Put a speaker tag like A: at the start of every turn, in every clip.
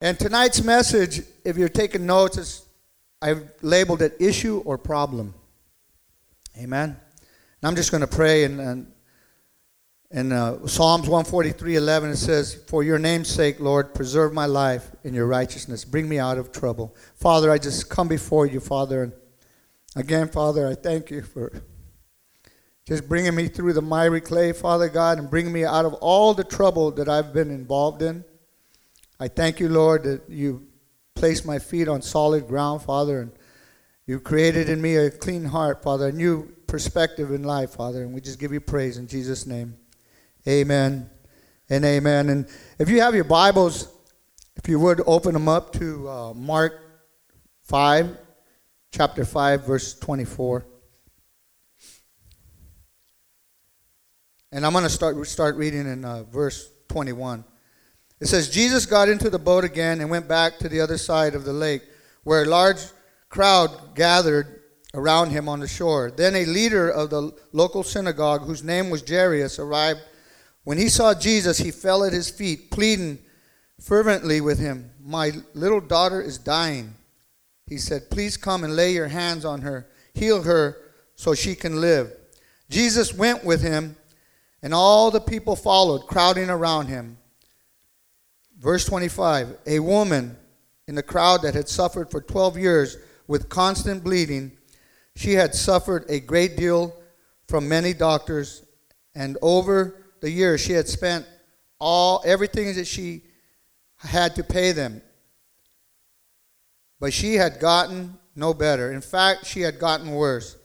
A: And tonight's message, if you're taking notes, is I've labeled it issue or problem. Amen. And I'm just going to pray and, and in uh, Psalms 143 11, it says, For your name's sake, Lord, preserve my life in your righteousness. Bring me out of trouble. Father, I just come before you, Father. And again, Father, I thank you for just bringing me through the miry clay, Father God, and bringing me out of all the trouble that I've been involved in. I thank you, Lord, that you placed my feet on solid ground, Father, and you created in me a clean heart, Father, a new perspective in life, Father. And we just give you praise in Jesus' name. Amen and amen. And if you have your Bibles, if you would open them up to uh, Mark 5, chapter 5, verse 24. And I'm going to start, start reading in uh, verse 21. It says, Jesus got into the boat again and went back to the other side of the lake, where a large crowd gathered around him on the shore. Then a leader of the local synagogue, whose name was Jairus, arrived when he saw Jesus, he fell at his feet, pleading fervently with him. My little daughter is dying. He said, Please come and lay your hands on her, heal her so she can live. Jesus went with him, and all the people followed, crowding around him. Verse 25 A woman in the crowd that had suffered for 12 years with constant bleeding, she had suffered a great deal from many doctors, and over the years she had spent all everything that she had to pay them. But she had gotten no better. In fact, she had gotten worse.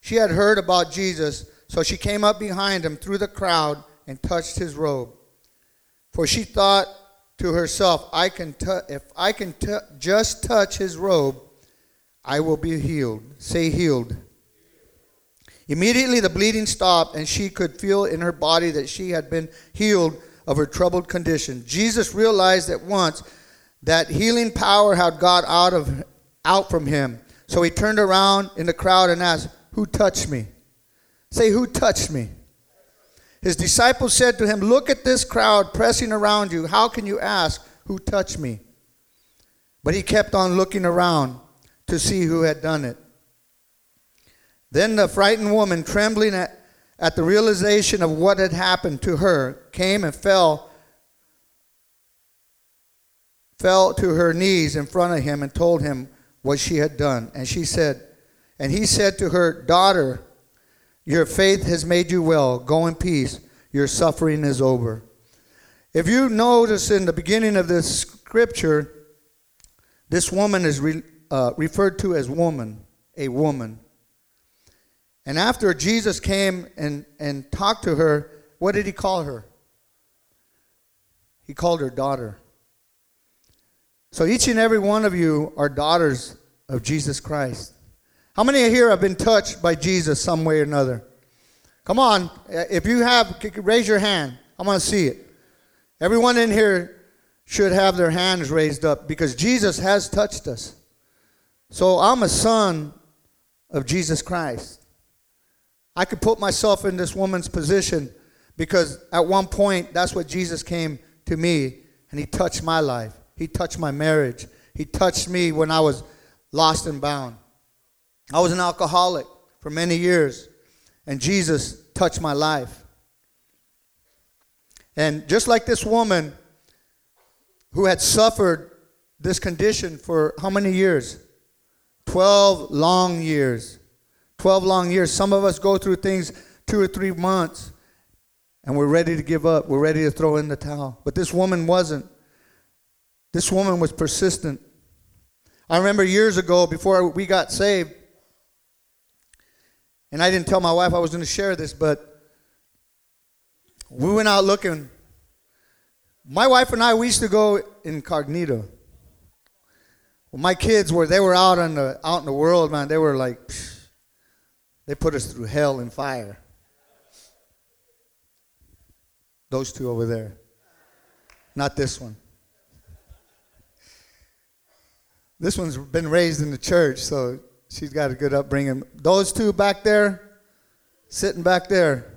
A: She had heard about Jesus, so she came up behind him through the crowd and touched his robe. For she thought to herself, I can t- if I can t- just touch his robe, I will be healed. Say healed. Immediately the bleeding stopped, and she could feel in her body that she had been healed of her troubled condition. Jesus realized at once that healing power had got out of out from him. So he turned around in the crowd and asked, "Who touched me?" Say, "Who touched me?" His disciples said to him, "Look at this crowd pressing around you. How can you ask, "Who touched me?" But he kept on looking around to see who had done it. Then the frightened woman, trembling at, at the realization of what had happened to her, came and fell fell to her knees in front of him and told him what she had done. And she said, and he said to her, "Daughter, your faith has made you well. Go in peace. Your suffering is over." If you notice in the beginning of this scripture, this woman is re, uh, referred to as woman, a woman. And after Jesus came and, and talked to her, what did he call her? He called her daughter. So each and every one of you are daughters of Jesus Christ. How many of here have been touched by Jesus some way or another? Come on, uh, if you have, raise your hand. I want to see it. Everyone in here should have their hands raised up because Jesus has touched us. So I'm a son of Jesus Christ. I could put myself in this woman's position because at one point, that's what Jesus came to me and he touched my life. He touched my marriage. He touched me when I was lost and bound. I was an alcoholic for many years, and Jesus touched my life. And just like this woman who had suffered this condition for how many years? 12 long years. 12 long years. Some of us go through things two or three months and we're ready to give up. We're ready to throw in the towel. But this woman wasn't. This woman was persistent. I remember years ago, before we got saved, and I didn't tell my wife I was going to share this, but we went out looking. My wife and I, we used to go incognito. Well, my kids were, they were out, on the, out in the world, man. They were like, psh, they put us through hell and fire. Those two over there. Not this one. This one's been raised in the church, so she's got a good upbringing. Those two back there, sitting back there,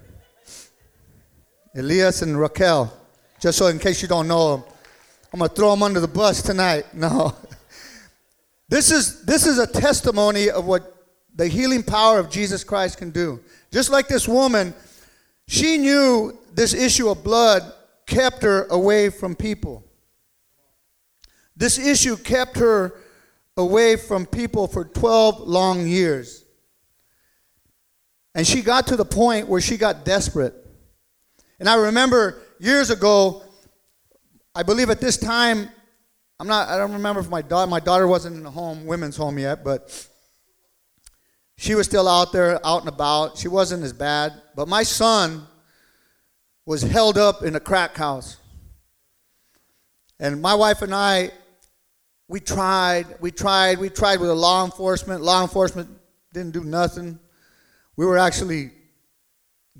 A: Elias and Raquel, just so in case you don't know them. I'm going to throw them under the bus tonight. No. This is, this is a testimony of what the healing power of Jesus Christ can do. Just like this woman, she knew this issue of blood kept her away from people. This issue kept her away from people for 12 long years. And she got to the point where she got desperate. And I remember years ago, I believe at this time, I'm not, I don't remember if my daughter, my daughter wasn't in the home, women's home yet, but she was still out there, out and about. She wasn't as bad. But my son was held up in a crack house. And my wife and I, we tried, we tried, we tried with the law enforcement. Law enforcement didn't do nothing. We were actually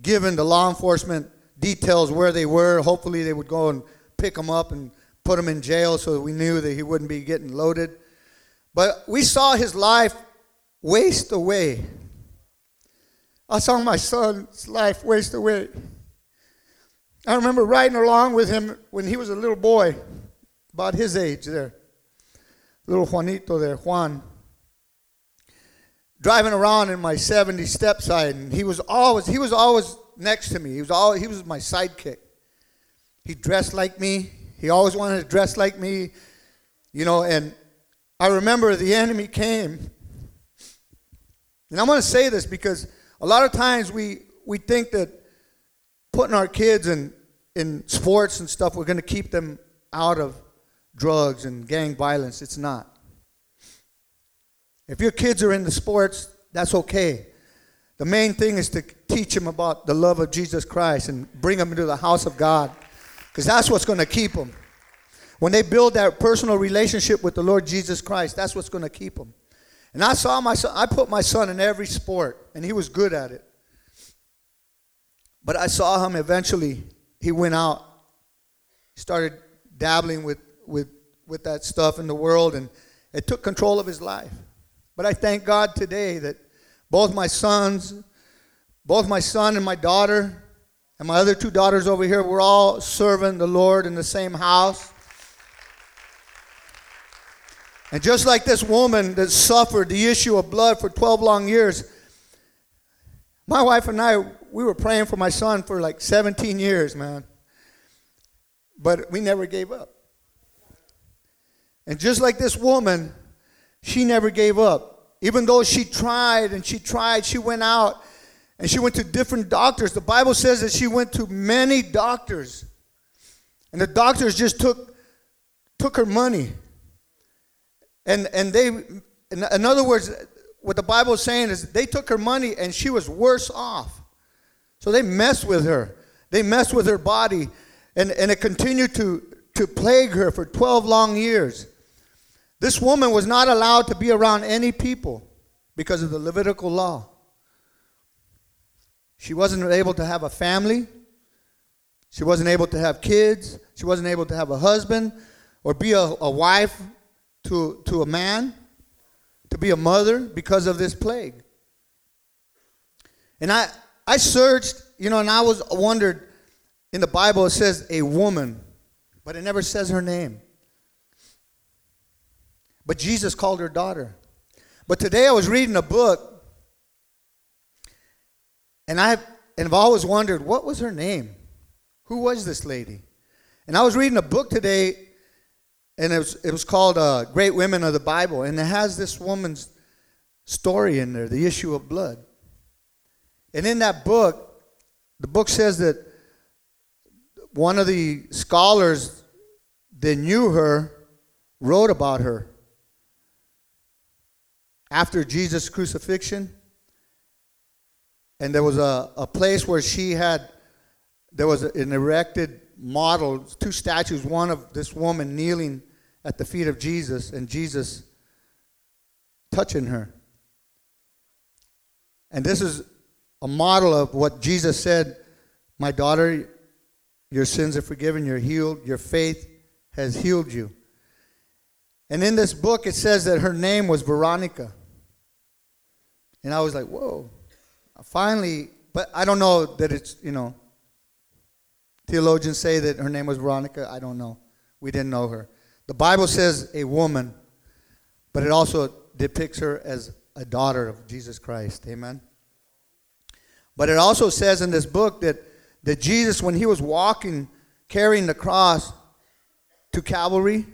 A: given the law enforcement details where they were. Hopefully, they would go and pick them up and put him in jail so we knew that he wouldn't be getting loaded. But we saw his life waste away. I saw my son's life waste away. I remember riding along with him when he was a little boy, about his age there. Little Juanito there, Juan driving around in my 70 step side, and he was always he was always next to me. He was all he was my sidekick. He dressed like me. He always wanted to dress like me, you know. And I remember the enemy came, and I'm going to say this because a lot of times we we think that putting our kids in in sports and stuff, we're going to keep them out of drugs and gang violence. It's not. If your kids are in the sports, that's okay. The main thing is to teach them about the love of Jesus Christ and bring them into the house of God because that's what's going to keep them. When they build that personal relationship with the Lord Jesus Christ, that's what's going to keep them. And I saw my son, I put my son in every sport, and he was good at it. But I saw him eventually, he went out, started dabbling with, with, with that stuff in the world, and it took control of his life. But I thank God today that both my sons, both my son and my daughter, and my other two daughters over here, we're all serving the Lord in the same house. And just like this woman that suffered the issue of blood for 12 long years, my wife and I, we were praying for my son for like 17 years, man. But we never gave up. And just like this woman, she never gave up. Even though she tried and she tried, she went out and she went to different doctors. The Bible says that she went to many doctors. And the doctors just took, took her money. And, and they, in, in other words, what the Bible is saying is they took her money and she was worse off. So they messed with her. They messed with her body. And, and it continued to, to plague her for 12 long years. This woman was not allowed to be around any people because of the Levitical law. She wasn't able to have a family. She wasn't able to have kids. She wasn't able to have a husband or be a, a wife to, to a man, to be a mother because of this plague. And I, I searched, you know, and I was wondered in the Bible it says a woman, but it never says her name. But Jesus called her daughter. But today I was reading a book, and I and I've always wondered what was her name? Who was this lady? And I was reading a book today, and it was, it was called uh, Great Women of the Bible, and it has this woman's story in there, the issue of blood. And in that book, the book says that one of the scholars that knew her wrote about her after Jesus' crucifixion. And there was a, a place where she had, there was an erected model, two statues, one of this woman kneeling at the feet of Jesus and Jesus touching her. And this is a model of what Jesus said My daughter, your sins are forgiven, you're healed, your faith has healed you. And in this book, it says that her name was Veronica. And I was like, whoa. Finally, but I don't know that it's, you know, theologians say that her name was Veronica. I don't know. we didn't know her. The Bible says a woman, but it also depicts her as a daughter of Jesus Christ. Amen. But it also says in this book that, that Jesus, when he was walking, carrying the cross to Calvary,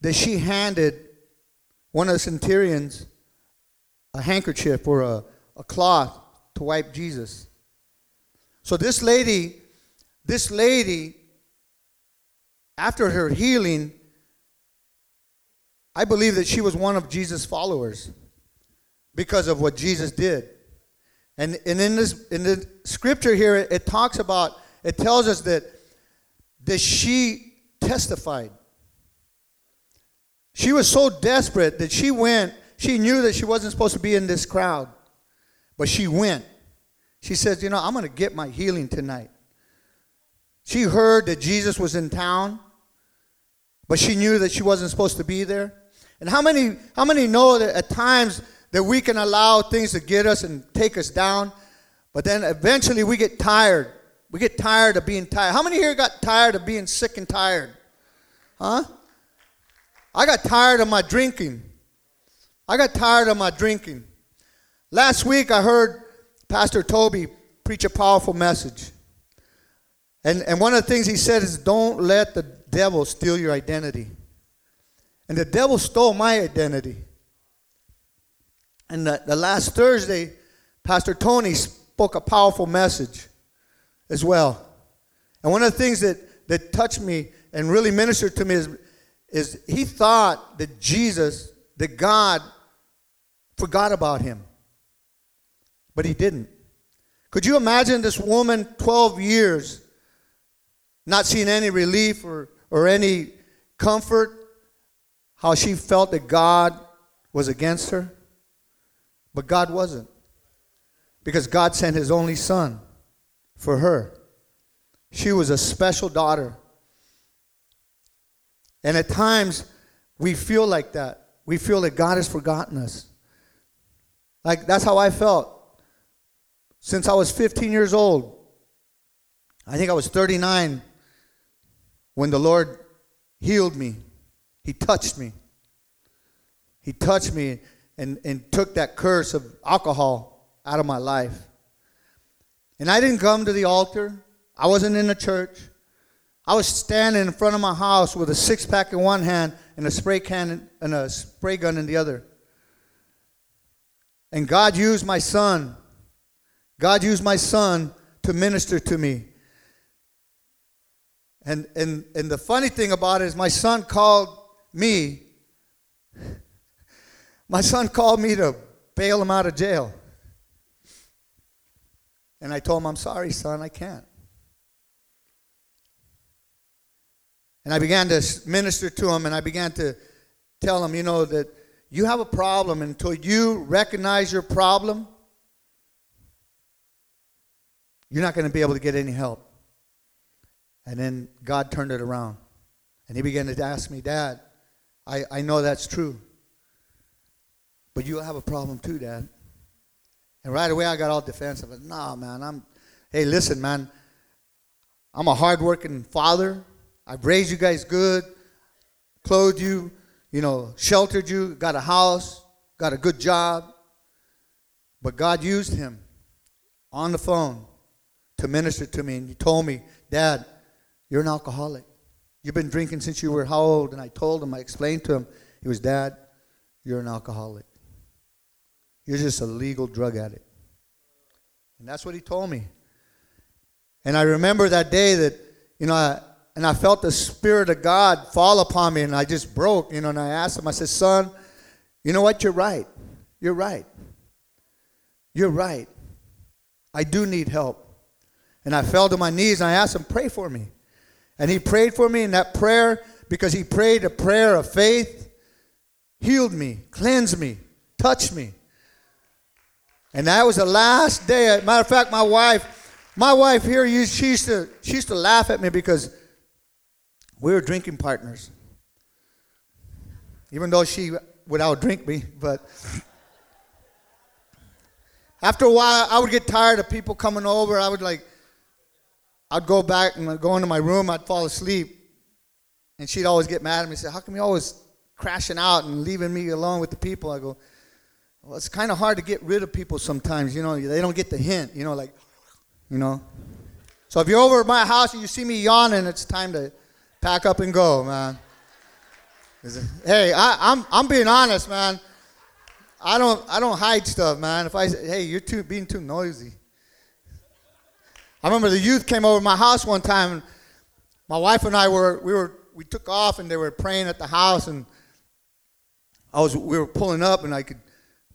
A: that she handed one of the centurions a handkerchief or a, a cloth to wipe Jesus. So this lady, this lady, after her healing, I believe that she was one of Jesus' followers because of what Jesus did. And, and in this in the scripture here, it, it talks about, it tells us that, that she testified. She was so desperate that she went, she knew that she wasn't supposed to be in this crowd, but she went. She says, You know, I'm going to get my healing tonight. She heard that Jesus was in town, but she knew that she wasn't supposed to be there. And how many, how many know that at times that we can allow things to get us and take us down, but then eventually we get tired. We get tired of being tired. How many here got tired of being sick and tired? Huh? I got tired of my drinking. I got tired of my drinking. Last week I heard Pastor Toby preach a powerful message. And, and one of the things he said is don't let the devil steal your identity. And the devil stole my identity. And the, the last Thursday, Pastor Tony spoke a powerful message as well. And one of the things that, that touched me and really ministered to me is, is he thought that Jesus, that God, forgot about him. But he didn't. Could you imagine this woman, 12 years, not seeing any relief or, or any comfort? How she felt that God was against her? But God wasn't. Because God sent his only son for her. She was a special daughter. And at times, we feel like that. We feel that God has forgotten us. Like, that's how I felt since I was 15 years old. I think I was 39 when the Lord healed me. He touched me. He touched me and, and took that curse of alcohol out of my life. And I didn't come to the altar. I wasn't in the church. I was standing in front of my house with a six pack in one hand and a spray can and a spray gun in the other. And God used my son. God used my son to minister to me. And, and, and the funny thing about it is, my son called me my son called me to bail him out of jail. And I told him, I'm sorry, son, I can't. And I began to minister to him and I began to tell him, you know, that you have a problem until you recognize your problem, you're not going to be able to get any help. And then God turned it around. And he began to ask me, Dad, I, I know that's true. But you'll have a problem too, Dad. And right away I got all defensive. No, nah, man, I'm hey, listen, man. I'm a hardworking father. I've raised you guys good, clothed you, you know, sheltered you, got a house, got a good job. But God used him on the phone to minister to me. And he told me, Dad, you're an alcoholic. You've been drinking since you were how old? And I told him, I explained to him. He was, Dad, you're an alcoholic. You're just a legal drug addict. And that's what he told me. And I remember that day that, you know, I, and I felt the Spirit of God fall upon me, and I just broke, you know, and I asked him, I said, Son, you know what? You're right. You're right. You're right. I do need help. And I fell to my knees and I asked him, Pray for me. And he prayed for me, and that prayer, because he prayed a prayer of faith, healed me, cleansed me, touched me. And that was the last day. Matter of fact, my wife, my wife here, she used to, she used to laugh at me because we were drinking partners. Even though she would outdrink me, but after a while, I would get tired of people coming over. I would like, I'd go back and go into my room. I'd fall asleep, and she'd always get mad at me. And say, "How come you always crashing out and leaving me alone with the people?" I go, "Well, it's kind of hard to get rid of people sometimes. You know, they don't get the hint. You know, like, you know." So if you're over at my house and you see me yawning, it's time to pack up and go, man. Hey, I, I'm I'm being honest, man. I don't I don't hide stuff, man. If I say, hey, you're too being too noisy. I remember the youth came over my house one time, my wife and I were we were we took off, and they were praying at the house, and I was we were pulling up, and I could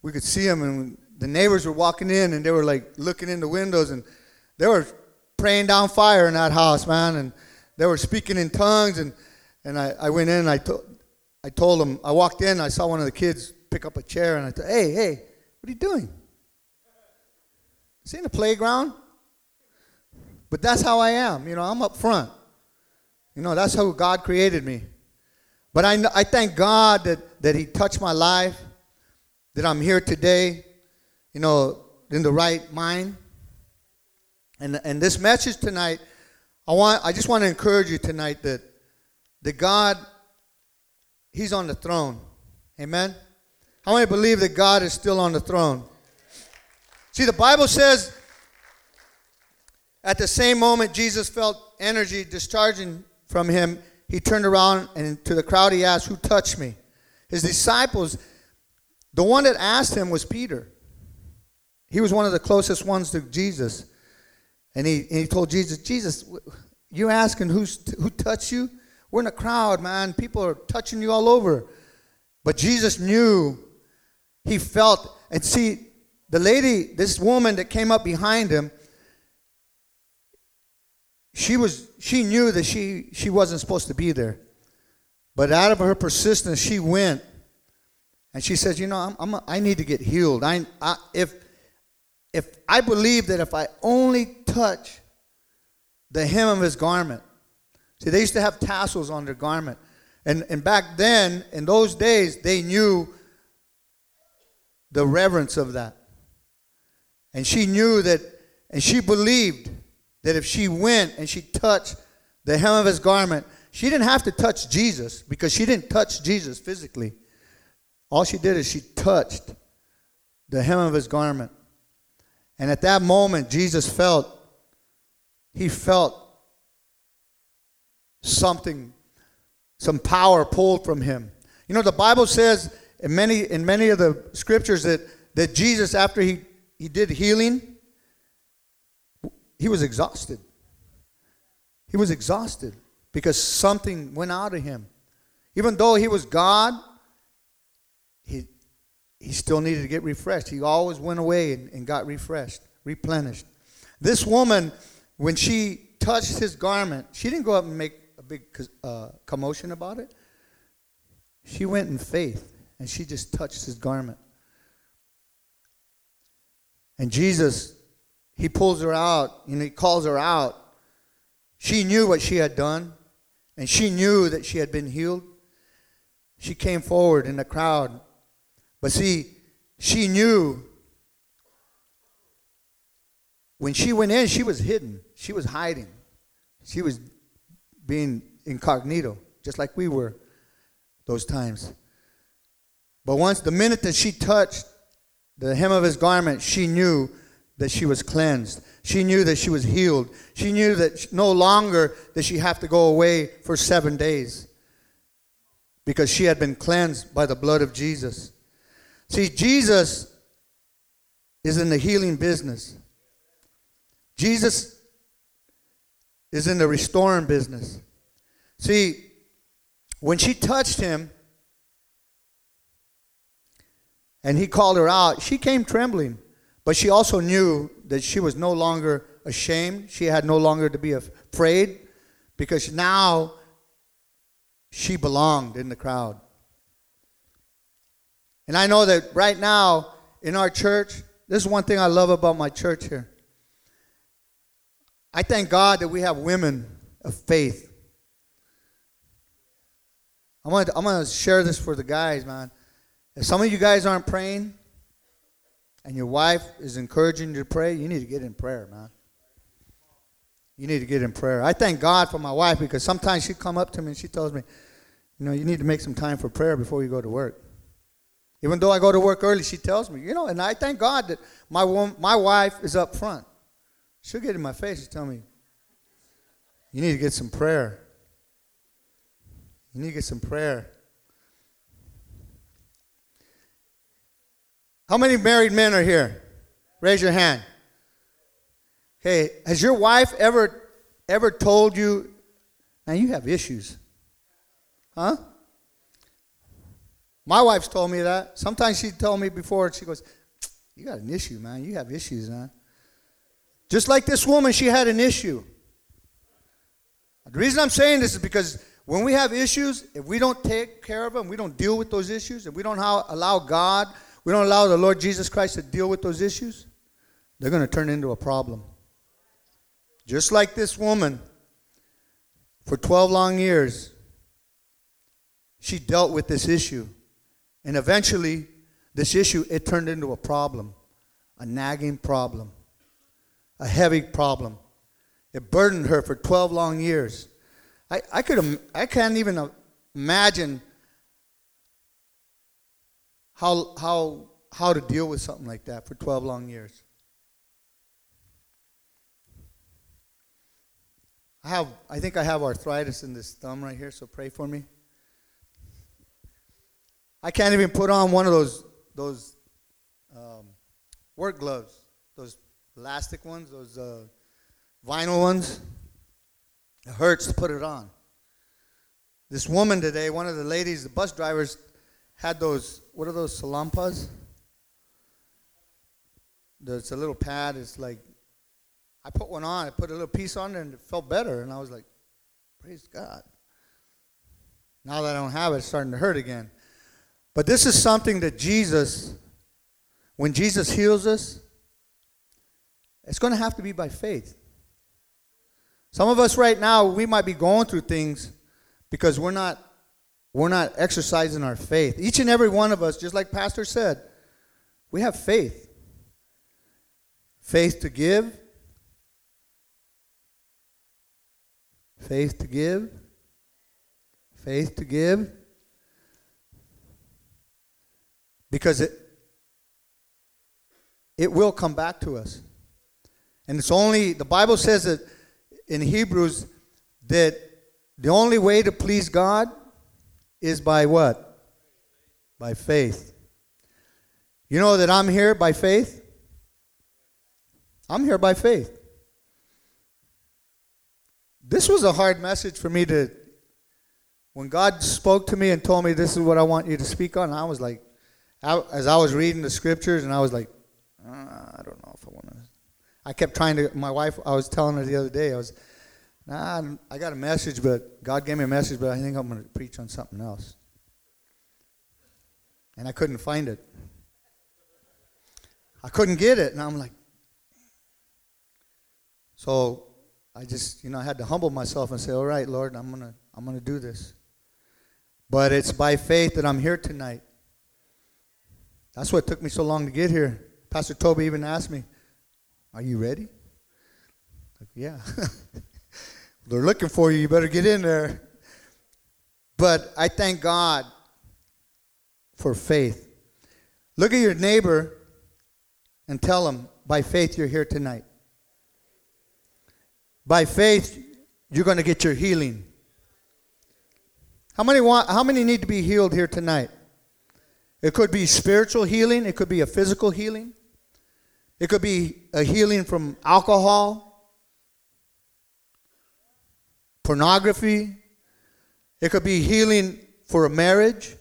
A: we could see them, and the neighbors were walking in, and they were like looking in the windows, and they were praying down fire in that house, man, and they were speaking in tongues, and and I, I went in, and I told I told them I walked in, I saw one of the kids pick up a chair, and I said, hey hey, what are you doing? Is in the playground? But that's how I am. You know, I'm up front. You know, that's how God created me. But I, I thank God that, that He touched my life, that I'm here today, you know, in the right mind. And, and this message tonight, I, want, I just want to encourage you tonight that, that God, He's on the throne. Amen? How many believe that God is still on the throne? See, the Bible says at the same moment Jesus felt energy discharging from him, he turned around and to the crowd he asked, Who touched me? His disciples, the one that asked him was Peter. He was one of the closest ones to Jesus. And he, and he told Jesus, Jesus, you asking who's, who touched you? We're in a crowd, man. People are touching you all over. But Jesus knew, he felt, and see, the lady, this woman that came up behind him, she was she knew that she she wasn't supposed to be there but out of her persistence she went and she says you know i'm, I'm a, i need to get healed I, I if if i believe that if i only touch the hem of his garment see they used to have tassels on their garment and and back then in those days they knew the reverence of that and she knew that and she believed that if she went and she touched the hem of his garment, she didn't have to touch Jesus because she didn't touch Jesus physically. All she did is she touched the hem of his garment. And at that moment, Jesus felt, he felt something, some power pulled from him. You know, the Bible says in many, in many of the scriptures that, that Jesus, after he, he did healing, he was exhausted. He was exhausted because something went out of him. Even though he was God, he, he still needed to get refreshed. He always went away and, and got refreshed, replenished. This woman, when she touched his garment, she didn't go up and make a big uh, commotion about it. She went in faith and she just touched his garment. And Jesus he pulls her out and he calls her out. She knew what she had done, and she knew that she had been healed. She came forward in the crowd. But see, she knew when she went in, she was hidden. She was hiding. She was being incognito, just like we were those times. But once, the minute that she touched the hem of his garment, she knew that she was cleansed. She knew that she was healed. She knew that no longer did she have to go away for seven days because she had been cleansed by the blood of Jesus. See, Jesus is in the healing business. Jesus is in the restoring business. See, when she touched him and he called her out, she came trembling. But she also knew that she was no longer ashamed. She had no longer to be afraid because now she belonged in the crowd. And I know that right now in our church, this is one thing I love about my church here. I thank God that we have women of faith. I'm gonna, I'm gonna share this for the guys, man. If some of you guys aren't praying, and your wife is encouraging you to pray, you need to get in prayer, man. you need to get in prayer. I thank God for my wife because sometimes she come up to me and she tells me, you know, you need to make some time for prayer before you go to work. Even though I go to work early, she tells me, you know, and I thank God that my my wife is up front. She'll get in my face and tell me, you need to get some prayer. You need to get some prayer. How many married men are here? Raise your hand. Hey, has your wife ever ever told you, man, you have issues? Huh? My wife's told me that. Sometimes she told me before, she goes, You got an issue, man. You have issues, man. Just like this woman, she had an issue. The reason I'm saying this is because when we have issues, if we don't take care of them, we don't deal with those issues, if we don't allow God, we don't allow the Lord Jesus Christ to deal with those issues, they're going to turn into a problem. Just like this woman, for 12 long years, she dealt with this issue. And eventually, this issue, it turned into a problem, a nagging problem, a heavy problem. It burdened her for 12 long years. I, I, could, I can't even imagine how, how, how to deal with something like that for 12 long years. I have, I think I have arthritis in this thumb right here, so pray for me. I can't even put on one of those those um, work gloves, those elastic ones, those uh, vinyl ones. It hurts to put it on. This woman today, one of the ladies, the bus drivers, had those. What are those Salonpas? It's a little pad. It's like I put one on. I put a little piece on, and it felt better. And I was like, "Praise God." Now that I don't have it, it's starting to hurt again. But this is something that Jesus, when Jesus heals us, it's going to have to be by faith. Some of us right now, we might be going through things because we're not we're not exercising our faith. Each and every one of us, just like Pastor said, we have faith. Faith to give, faith to give, faith to give, because it it will come back to us. And it's only the Bible says that in Hebrews that the only way to please God is by what? By faith. You know that I'm here by faith? I'm here by faith. This was a hard message for me to when God spoke to me and told me this is what I want you to speak on, I was like, I, as I was reading the scriptures, and I was like, uh, I don't know if I want. I kept trying to. My wife, I was telling her the other day, I was, nah, I got a message, but God gave me a message, but I think I'm going to preach on something else. And I couldn't find it. I couldn't get it, and I'm like, so I just, you know, I had to humble myself and say, all right, Lord, I'm gonna, I'm gonna do this. But it's by faith that I'm here tonight. That's what took me so long to get here. Pastor Toby even asked me, Are you ready? Like, yeah. They're looking for you. You better get in there. But I thank God for faith. Look at your neighbor and tell him, by faith, you're here tonight. By faith, you're going to get your healing. How many want how many need to be healed here tonight? It could be spiritual healing, it could be a physical healing, it could be a healing from alcohol, pornography, it could be healing for a marriage.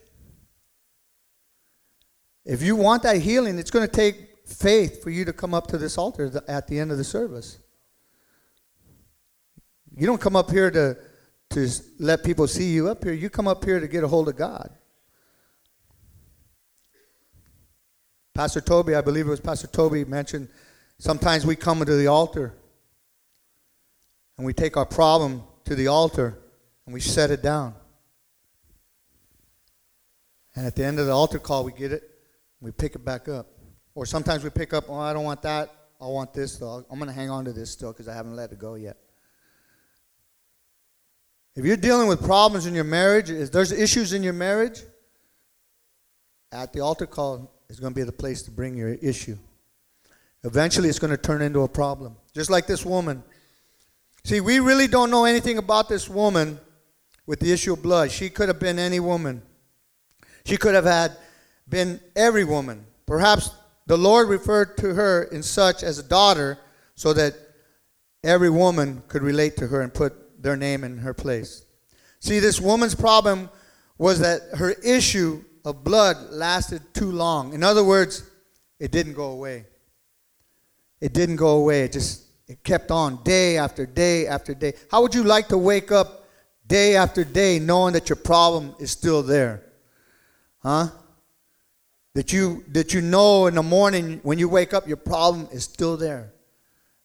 A: If you want that healing, it's going to take faith for you to come up to this altar at the end of the service. You don't come up here to, to let people see you up here. You come up here to get a hold of God. Pastor Toby, I believe it was Pastor Toby, mentioned sometimes we come to the altar and we take our problem to the altar and we set it down. And at the end of the altar call, we get it, we pick it back up. Or sometimes we pick up, oh, I don't want that, I want this, though. I'm going to hang on to this still because I haven't let it go yet. If you're dealing with problems in your marriage, if there's issues in your marriage, at the altar call is going to be the place to bring your issue. Eventually, it's going to turn into a problem. Just like this woman. See, we really don't know anything about this woman with the issue of blood. She could have been any woman. She could have had been every woman. Perhaps the Lord referred to her in such as a daughter so that every woman could relate to her and put their name in her place. See, this woman's problem was that her issue of blood lasted too long. In other words, it didn't go away. It didn't go away. It just it kept on day after day after day. How would you like to wake up day after day knowing that your problem is still there? Huh? That you that you know in the morning when you wake up your problem is still there.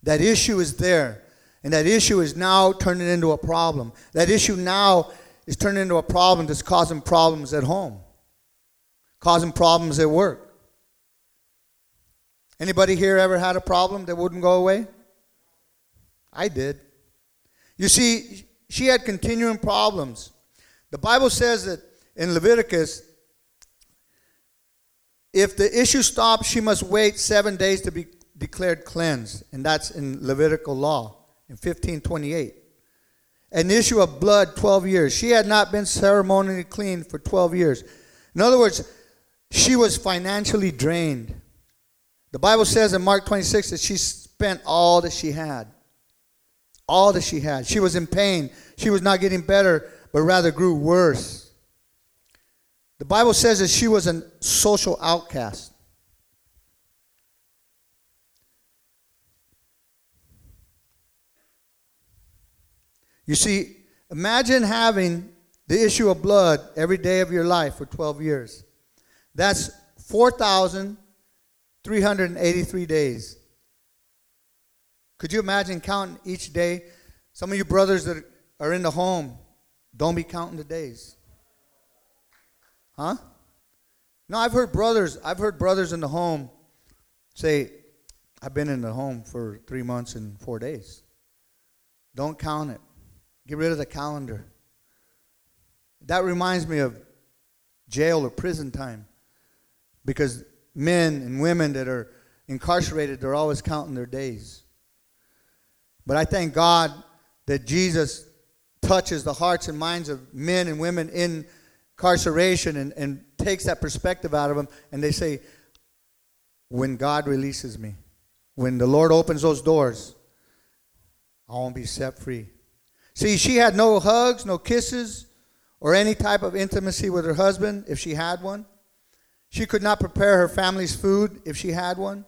A: That issue is there. And that issue is now turning into a problem. That issue now is turning into a problem that's causing problems at home. Causing problems at work. Anybody here ever had a problem that wouldn't go away? I did. You see, she had continuing problems. The Bible says that in Leviticus, if the issue stops, she must wait seven days to be declared cleansed. And that's in Levitical law in 1528. An issue of blood, 12 years. She had not been ceremonially cleaned for 12 years. In other words, she was financially drained. The Bible says in Mark 26 that she spent all that she had. All that she had. She was in pain. She was not getting better, but rather grew worse. The Bible says that she was a social outcast. You see, imagine having the issue of blood every day of your life for 12 years. That's 4,383 days. Could you imagine counting each day? Some of you brothers that are in the home, don't be counting the days. Huh? No, I've heard brothers, I've heard brothers in the home say, I've been in the home for three months and four days. Don't count it. Get rid of the calendar. That reminds me of jail or prison time because men and women that are incarcerated, they're always counting their days. But I thank God that Jesus touches the hearts and minds of men and women in incarceration and, and takes that perspective out of them, and they say, when God releases me, when the Lord opens those doors, I won't be set free. See, she had no hugs, no kisses, or any type of intimacy with her husband if she had one. She could not prepare her family's food if she had one.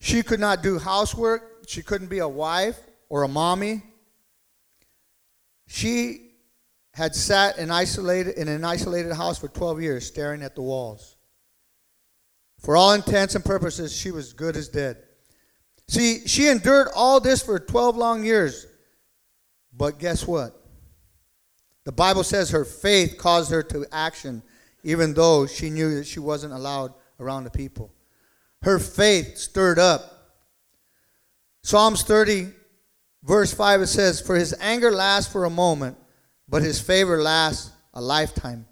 A: She could not do housework. She couldn't be a wife or a mommy. She had sat in, isolated, in an isolated house for 12 years, staring at the walls. For all intents and purposes, she was good as dead. See, she endured all this for 12 long years. But guess what? The Bible says her faith caused her to action even though she knew that she wasn't allowed around the people. Her faith stirred up. Psalms 30, verse 5, it says, For his anger lasts for a moment, but his favor lasts a lifetime.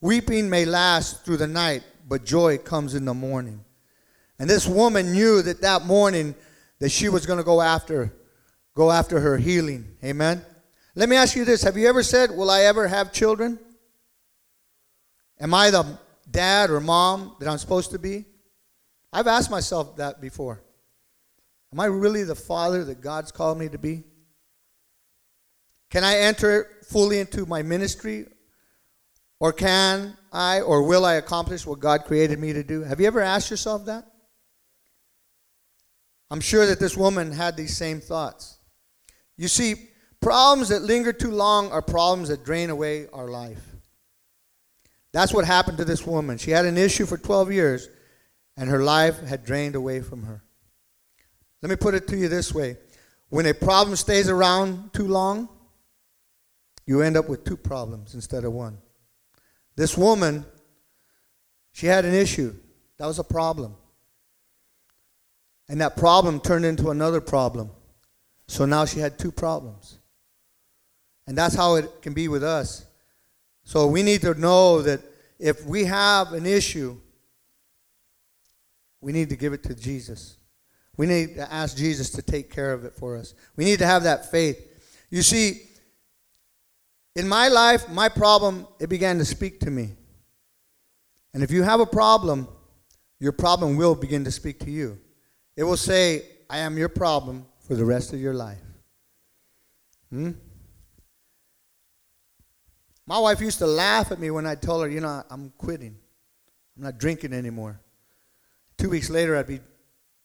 A: Weeping may last through the night, but joy comes in the morning. And this woman knew that that morning that she was going to go after go after her healing. Amen. Let me ask you this, have you ever said, "Will I ever have children?" Am I the dad or mom that I'm supposed to be? I've asked myself that before. Am I really the father that God's called me to be? Can I enter fully into my ministry? Or can I or will I accomplish what God created me to do? Have you ever asked yourself that? I'm sure that this woman had these same thoughts. You see, problems that linger too long are problems that drain away our life. That's what happened to this woman. She had an issue for 12 years, and her life had drained away from her. Let me put it to you this way when a problem stays around too long, you end up with two problems instead of one. This woman, she had an issue. That was a problem. And that problem turned into another problem. So now she had two problems. And that's how it can be with us. So we need to know that if we have an issue, we need to give it to Jesus. We need to ask Jesus to take care of it for us. We need to have that faith. You see, in my life, my problem, it began to speak to me. And if you have a problem, your problem will begin to speak to you. It will say, I am your problem for the rest of your life. Hmm? My wife used to laugh at me when I told her, you know, I'm quitting. I'm not drinking anymore. Two weeks later, I'd be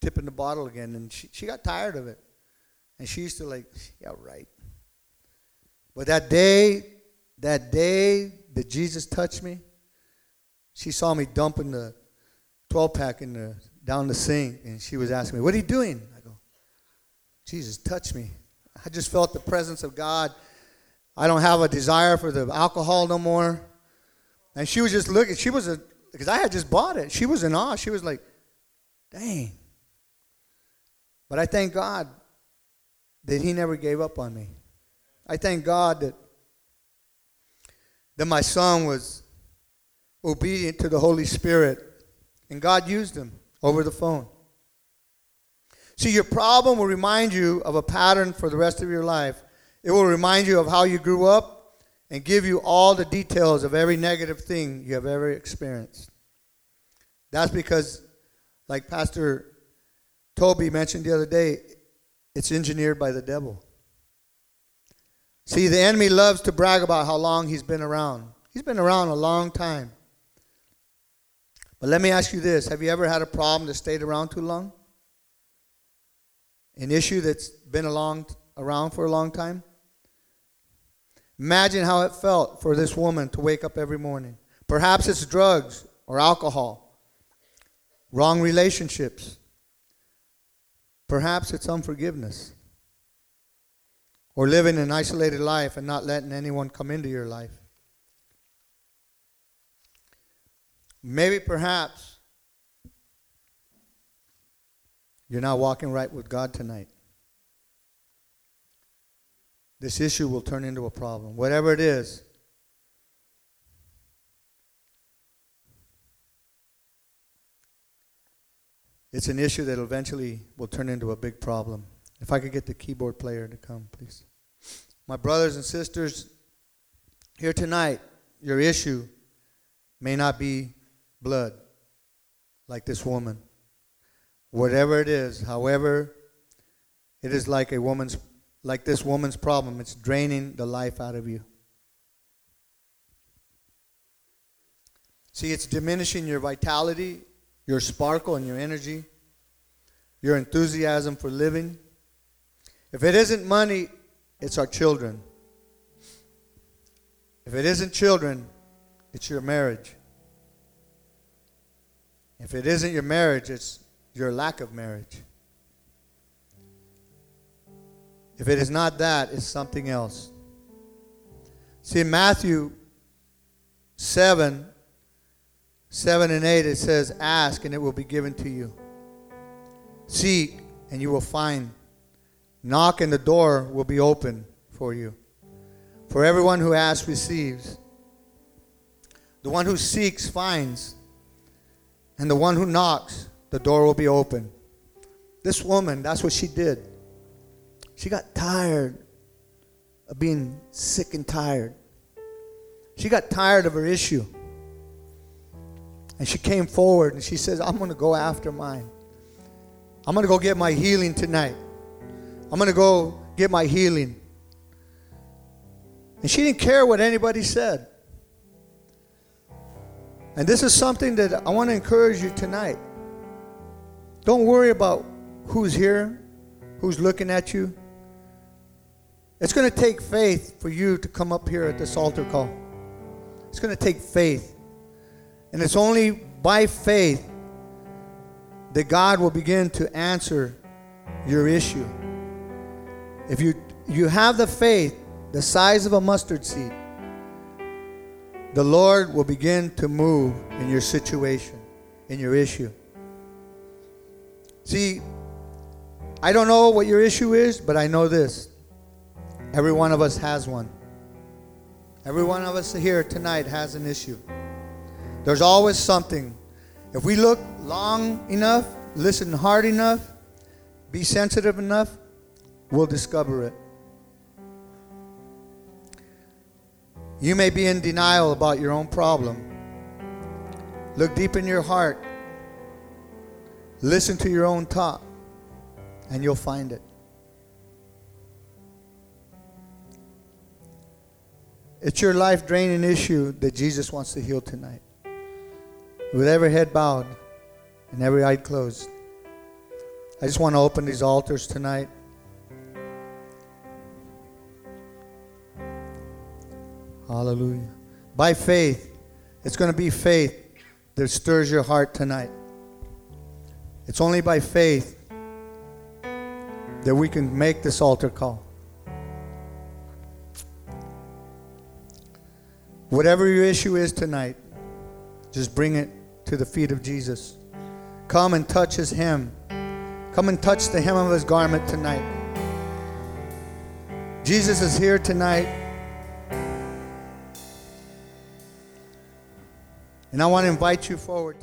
A: tipping the bottle again, and she, she got tired of it. And she used to, like, yeah, right. But that day, that day that Jesus touched me, she saw me dumping the 12 pack in the, down the sink, and she was asking me, What are you doing? I go, Jesus, touched me. I just felt the presence of God. I don't have a desire for the alcohol no more. And she was just looking, she was a, because I had just bought it. She was in awe. She was like, dang. But I thank God that He never gave up on me. I thank God that, that my son was obedient to the Holy Spirit and God used him over the phone. See, your problem will remind you of a pattern for the rest of your life. It will remind you of how you grew up and give you all the details of every negative thing you have ever experienced. That's because, like Pastor Toby mentioned the other day, it's engineered by the devil. See, the enemy loves to brag about how long he's been around. He's been around a long time. But let me ask you this Have you ever had a problem that stayed around too long? An issue that's been along, around for a long time? Imagine how it felt for this woman to wake up every morning. Perhaps it's drugs or alcohol, wrong relationships. Perhaps it's unforgiveness or living an isolated life and not letting anyone come into your life. Maybe perhaps you're not walking right with God tonight. This issue will turn into a problem. Whatever it is, it's an issue that eventually will turn into a big problem. If I could get the keyboard player to come, please. My brothers and sisters, here tonight, your issue may not be blood like this woman. Whatever it is, however, it is like a woman's like this woman's problem. It's draining the life out of you. See, it's diminishing your vitality, your sparkle, and your energy, your enthusiasm for living. If it isn't money, it's our children. If it isn't children, it's your marriage. If it isn't your marriage, it's your lack of marriage. If it is not that, it's something else. See, in Matthew 7, 7 and 8, it says, Ask and it will be given to you. Seek and you will find. Knock and the door will be open for you. For everyone who asks receives. The one who seeks finds. And the one who knocks, the door will be open. This woman, that's what she did. She got tired of being sick and tired. She got tired of her issue. And she came forward and she says, I'm going to go after mine. I'm going to go get my healing tonight. I'm going to go get my healing. And she didn't care what anybody said. And this is something that I want to encourage you tonight. Don't worry about who's here, who's looking at you. It's going to take faith for you to come up here at this altar call. It's going to take faith. And it's only by faith that God will begin to answer your issue. If you, you have the faith the size of a mustard seed, the Lord will begin to move in your situation, in your issue. See, I don't know what your issue is, but I know this. Every one of us has one. Every one of us here tonight has an issue. There's always something. If we look long enough, listen hard enough, be sensitive enough, we'll discover it. You may be in denial about your own problem. Look deep in your heart. Listen to your own talk, and you'll find it. It's your life draining issue that Jesus wants to heal tonight. With every head bowed and every eye closed. I just want to open these altars tonight. Hallelujah. By faith, it's going to be faith that stirs your heart tonight. It's only by faith that we can make this altar call. Whatever your issue is tonight, just bring it to the feet of Jesus. Come and touch his hem. Come and touch the hem of his garment tonight. Jesus is here tonight. And I want to invite you forward.